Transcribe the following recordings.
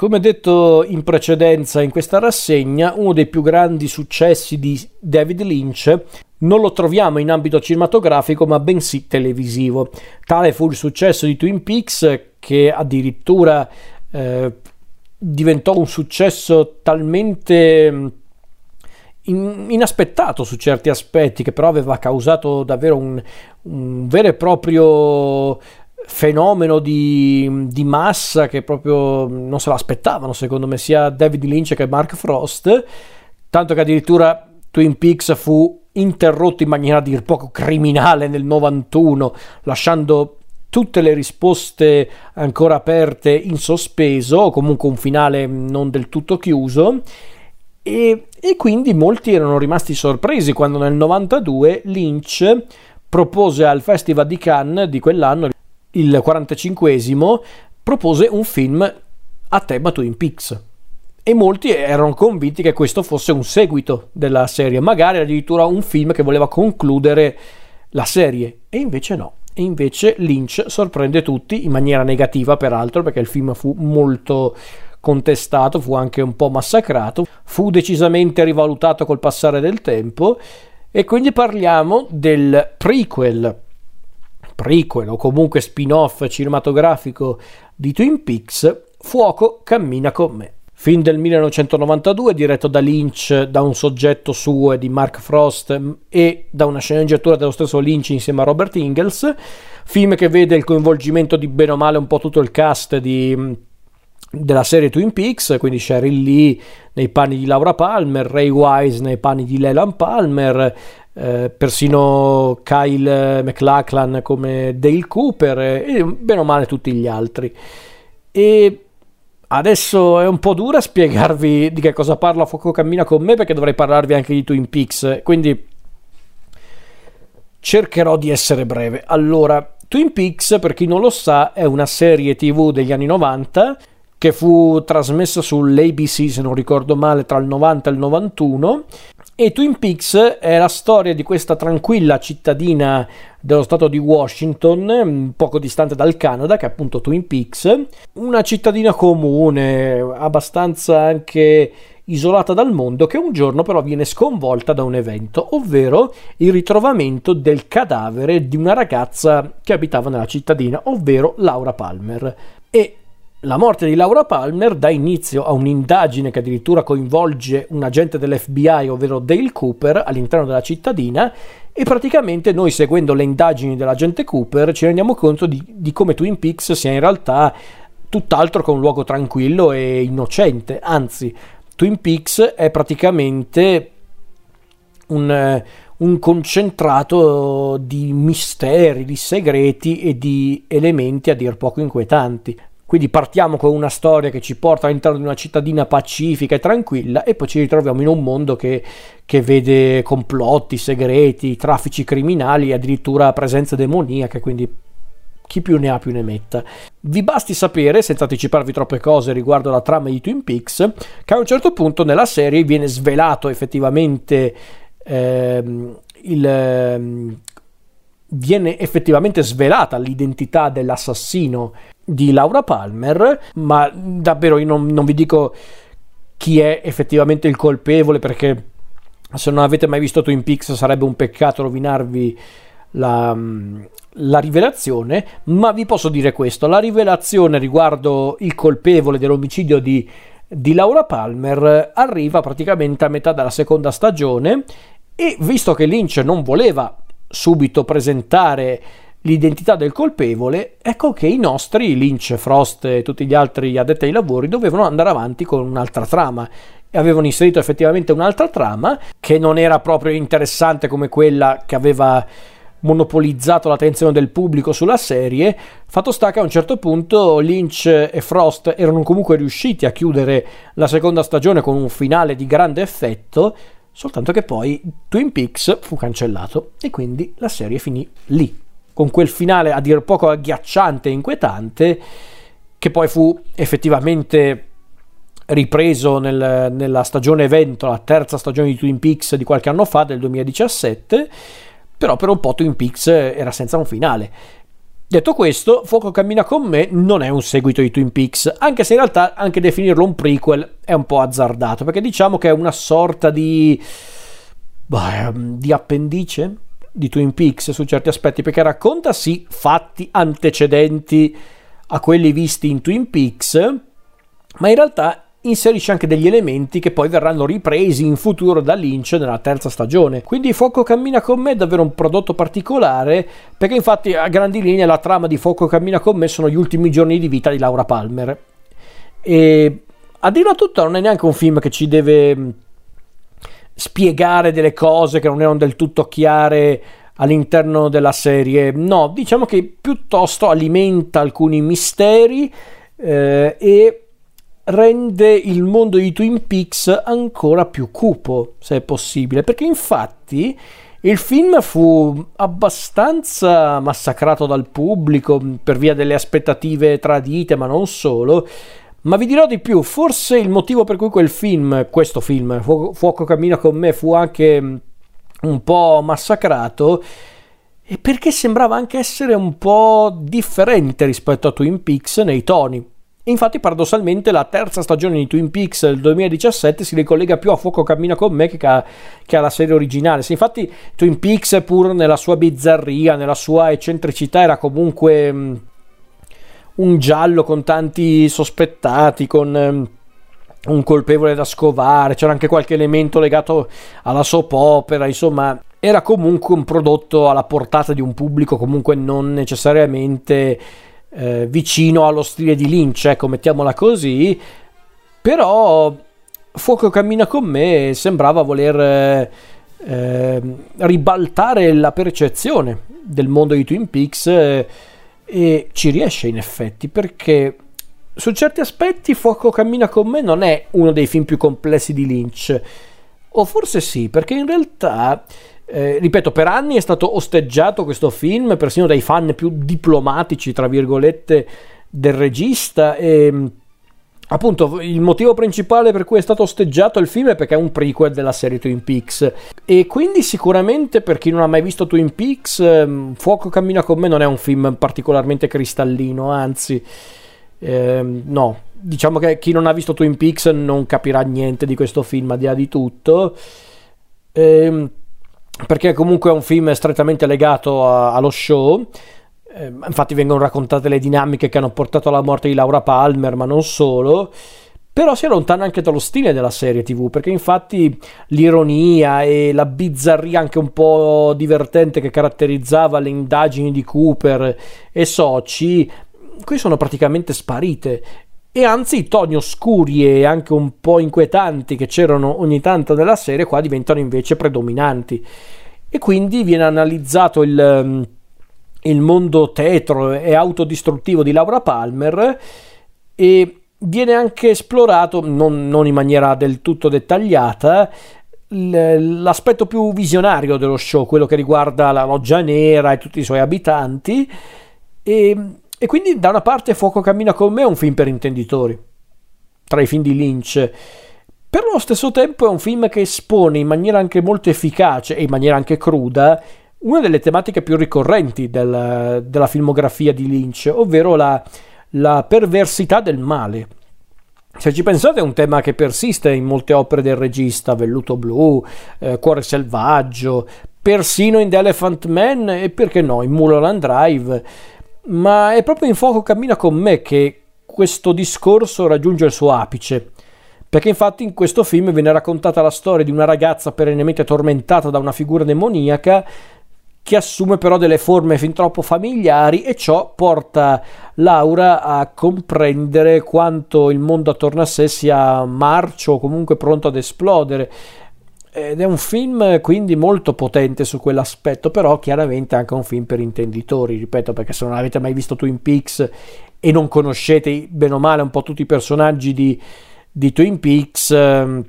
Come detto in precedenza in questa rassegna, uno dei più grandi successi di David Lynch non lo troviamo in ambito cinematografico ma bensì televisivo. Tale fu il successo di Twin Peaks che addirittura eh, diventò un successo talmente mm, in, inaspettato su certi aspetti che però aveva causato davvero un, un vero e proprio fenomeno di, di, massa che proprio non se l'aspettavano secondo me sia David Lynch che Mark Frost. Tanto che addirittura Twin Peaks fu interrotto in maniera a dir poco criminale nel 91 lasciando tutte le risposte ancora aperte in sospeso o comunque un finale non del tutto chiuso. E, e quindi molti erano rimasti sorpresi quando nel 92 Lynch propose al Festival di Cannes di quell'anno il 45esimo propose un film a tema Twin Peaks e molti erano convinti che questo fosse un seguito della serie, magari addirittura un film che voleva concludere la serie, e invece no. E invece Lynch sorprende tutti in maniera negativa, peraltro, perché il film fu molto contestato, fu anche un po' massacrato, fu decisamente rivalutato col passare del tempo, e quindi parliamo del prequel prequel o comunque spin-off cinematografico di Twin Peaks, Fuoco cammina con me. Film del 1992 diretto da Lynch, da un soggetto suo e di Mark Frost e da una sceneggiatura dello stesso Lynch insieme a Robert Ingalls. Film che vede il coinvolgimento di bene o male un po' tutto il cast di, della serie Twin Peaks, quindi Sheryl Lee nei panni di Laura Palmer, Ray Wise nei panni di Leland Palmer, eh, persino Kyle McLachlan come Dale Cooper e bene o male tutti gli altri. E adesso è un po' dura spiegarvi di che cosa parla Fuoco Cammina con me perché dovrei parlarvi anche di Twin Peaks, quindi cercherò di essere breve. Allora, Twin Peaks, per chi non lo sa, è una serie TV degli anni 90 che fu trasmessa sull'ABC, se non ricordo male, tra il 90 e il 91. E Twin Peaks è la storia di questa tranquilla cittadina dello stato di Washington, poco distante dal Canada, che è appunto Twin Peaks, una cittadina comune, abbastanza anche isolata dal mondo, che un giorno però viene sconvolta da un evento, ovvero il ritrovamento del cadavere di una ragazza che abitava nella cittadina, ovvero Laura Palmer. E la morte di Laura Palmer dà inizio a un'indagine che addirittura coinvolge un agente dell'FBI, ovvero Dale Cooper, all'interno della cittadina e praticamente noi seguendo le indagini dell'agente Cooper ci rendiamo conto di, di come Twin Peaks sia in realtà tutt'altro che un luogo tranquillo e innocente, anzi Twin Peaks è praticamente un, un concentrato di misteri, di segreti e di elementi a dir poco inquietanti. Quindi partiamo con una storia che ci porta all'interno di una cittadina pacifica e tranquilla e poi ci ritroviamo in un mondo che, che vede complotti, segreti, traffici criminali e addirittura presenze demoniache, quindi chi più ne ha più ne metta. Vi basti sapere, senza anticiparvi troppe cose riguardo la trama di Twin Peaks, che a un certo punto nella serie viene svelato effettivamente ehm, il, ehm, viene effettivamente svelata l'identità dell'assassino di Laura Palmer, ma davvero io non, non vi dico chi è effettivamente il colpevole perché se non avete mai visto Twin Peaks sarebbe un peccato rovinarvi la, la, rivelazione, ma vi posso dire questo, la rivelazione riguardo il colpevole dell'omicidio di, di Laura Palmer arriva praticamente a metà della seconda stagione e visto che Lynch non voleva subito presentare l'identità del colpevole, ecco che i nostri, Lynch, Frost e tutti gli altri addetti ai lavori, dovevano andare avanti con un'altra trama. E avevano inserito effettivamente un'altra trama che non era proprio interessante come quella che aveva monopolizzato l'attenzione del pubblico sulla serie. Fatto sta che a un certo punto Lynch e Frost erano comunque riusciti a chiudere la seconda stagione con un finale di grande effetto, soltanto che poi Twin Peaks fu cancellato e quindi la serie finì lì con quel finale a dir poco agghiacciante e inquietante, che poi fu effettivamente ripreso nel, nella stagione evento, la terza stagione di Twin Peaks di qualche anno fa, del 2017, però per un po' Twin Peaks era senza un finale. Detto questo, Fuoco cammina con me non è un seguito di Twin Peaks, anche se in realtà anche definirlo un prequel è un po' azzardato, perché diciamo che è una sorta di, bah, di appendice di Twin Peaks su certi aspetti, perché racconta sì fatti antecedenti a quelli visti in Twin Peaks, ma in realtà inserisce anche degli elementi che poi verranno ripresi in futuro da Lynch nella terza stagione. Quindi Fuoco cammina con me è davvero un prodotto particolare, perché infatti a grandi linee la trama di Fuoco cammina con me sono gli ultimi giorni di vita di Laura Palmer. E a dirla tutta non è neanche un film che ci deve mm, spiegare delle cose che non erano del tutto chiare all'interno della serie. No, diciamo che piuttosto alimenta alcuni misteri eh, e rende il mondo di Twin Peaks ancora più cupo, se è possibile, perché infatti il film fu abbastanza massacrato dal pubblico per via delle aspettative tradite, ma non solo. Ma vi dirò di più, forse il motivo per cui quel film, questo film, Fuoco, cammina con me, fu anche mm, un po' massacrato, è perché sembrava anche essere un po' differente rispetto a Twin Peaks nei toni. Infatti, paradossalmente, la terza stagione di Twin Peaks del 2017 si ricollega più a Fuoco Cammina con me che, a, che alla serie originale. Se infatti Twin Peaks, pur nella sua bizzarria, nella sua eccentricità, era comunque um, un giallo con tanti sospettati, con. Um, un colpevole da scovare, c'era anche qualche elemento legato alla soap opera, insomma, era comunque un prodotto alla portata di un pubblico comunque non necessariamente eh, vicino allo stile di Lynch, ecco, mettiamola così, però Fuoco cammina con me sembrava voler eh, eh, ribaltare la percezione del mondo di Twin Peaks eh, e ci riesce in effetti perché su certi aspetti Fuoco cammina con me non è uno dei film più complessi di Lynch. O forse sì perché in realtà eh, ripeto, per anni è stato osteggiato questo film, persino dai fan più diplomatici, tra virgolette, del regista. E appunto il motivo principale per cui è stato osteggiato il film è perché è un prequel della serie Twin Peaks. E quindi, sicuramente, per chi non ha mai visto Twin Peaks, ehm, Fuoco cammina con me non è un film particolarmente cristallino, anzi, ehm, no. Diciamo che chi non ha visto Twin Peaks non capirà niente di questo film, a di là di tutto. Ehm, perché comunque è un film strettamente legato a, allo show. Eh, infatti vengono raccontate le dinamiche che hanno portato alla morte di Laura Palmer, ma non solo. Però si allontana anche dallo stile della serie TV, perché infatti l'ironia e la bizzarria anche un po' divertente che caratterizzava le indagini di Cooper e soci, qui sono praticamente sparite. E anzi i toni oscuri e anche un po' inquietanti che c'erano ogni tanto nella serie qua diventano invece predominanti. E quindi viene analizzato il, ehm, il mondo tetro e autodistruttivo di Laura Palmer e viene anche esplorato, non, non in maniera del tutto dettagliata, l'aspetto più visionario dello show, quello che riguarda la loggia nera e tutti i suoi abitanti. E e quindi da una parte Fuoco cammina con me è un film per intenditori, tra i film di Lynch. Per lo stesso tempo è un film che espone in maniera anche molto efficace e in maniera anche cruda una delle tematiche più ricorrenti del, della filmografia di Lynch, ovvero la, la perversità del male. Se ci pensate è un tema che persiste in molte opere del regista, Velluto Blu, eh, Cuore Selvaggio, persino in The Elephant Man e perché no, in Mulholland Drive ma è proprio in fuoco cammina con me che questo discorso raggiunge il suo apice. Perché infatti in questo film viene raccontata la storia di una ragazza perennemente tormentata da una figura demoniaca che assume però delle forme fin troppo familiari e ciò porta Laura a comprendere quanto il mondo attorno a sé sia marcio o comunque pronto ad esplodere ed è un film quindi molto potente su quell'aspetto, però chiaramente anche un film per intenditori, ripeto, perché se non avete mai visto Twin Peaks e non conoscete bene o male un po' tutti i personaggi di, di Twin Peaks, ehm,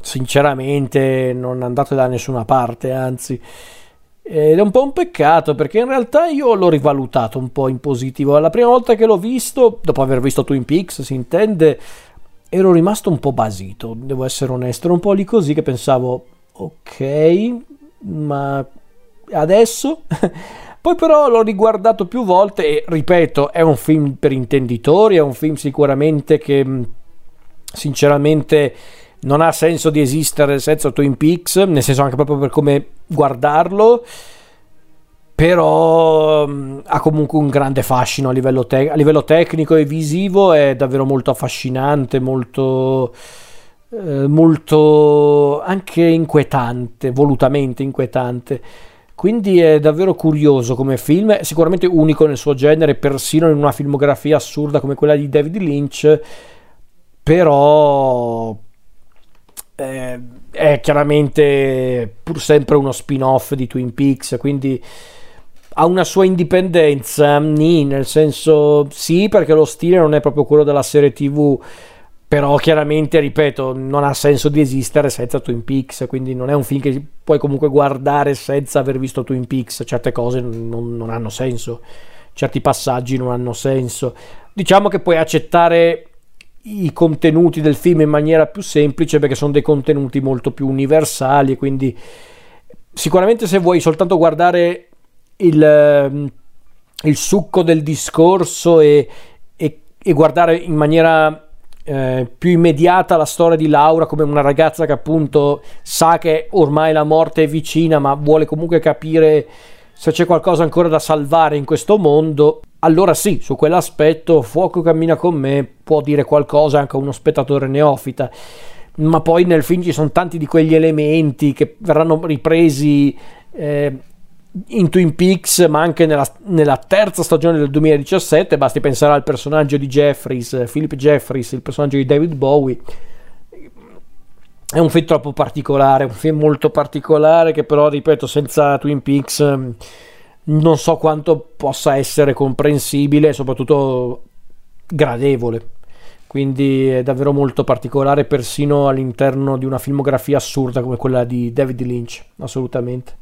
sinceramente non andate da nessuna parte, anzi. Ed è un po' un peccato perché in realtà io l'ho rivalutato un po' in positivo. La prima volta che l'ho visto, dopo aver visto Twin Peaks, si intende, ero rimasto un po' basito, devo essere onesto, ero un po' lì così che pensavo, ok, ma adesso? Poi però l'ho riguardato più volte e ripeto, è un film per intenditori, è un film sicuramente che sinceramente non ha senso di esistere senza Twin Peaks, nel senso anche proprio per come guardarlo, però mm, ha comunque un grande fascino a livello, te- a livello tecnico e visivo, è davvero molto affascinante, molto, eh, molto anche inquietante, volutamente inquietante. Quindi è davvero curioso come film, sicuramente unico nel suo genere, persino in una filmografia assurda come quella di David Lynch, però eh, è chiaramente pur sempre uno spin-off di Twin Peaks, quindi ha una sua indipendenza, nel senso sì, perché lo stile non è proprio quello della serie TV, però chiaramente, ripeto, non ha senso di esistere senza Twin Peaks, quindi non è un film che puoi comunque guardare senza aver visto Twin Peaks, certe cose non, non hanno senso, certi passaggi non hanno senso. Diciamo che puoi accettare i contenuti del film in maniera più semplice perché sono dei contenuti molto più universali quindi sicuramente se vuoi soltanto guardare il, ehm, il succo del discorso e, e, e guardare in maniera eh, più immediata la storia di Laura come una ragazza che appunto sa che ormai la morte è vicina ma vuole comunque capire se c'è qualcosa ancora da salvare in questo mondo. Allora sì, su quell'aspetto Fuoco cammina con me può dire qualcosa anche a uno spettatore neofita, ma poi nel film ci sono tanti di quegli elementi che verranno ripresi eh, in Twin Peaks, ma anche nella, nella, terza stagione del 2017, basti pensare al personaggio di Jeffries, Philip Jeffries, il personaggio di David Bowie. È un film troppo particolare, un film molto particolare che però, ripeto, senza Twin Peaks non so quanto possa essere comprensibile e soprattutto gradevole. Quindi è davvero molto particolare, persino all'interno di una filmografia assurda come quella di David Lynch, assolutamente.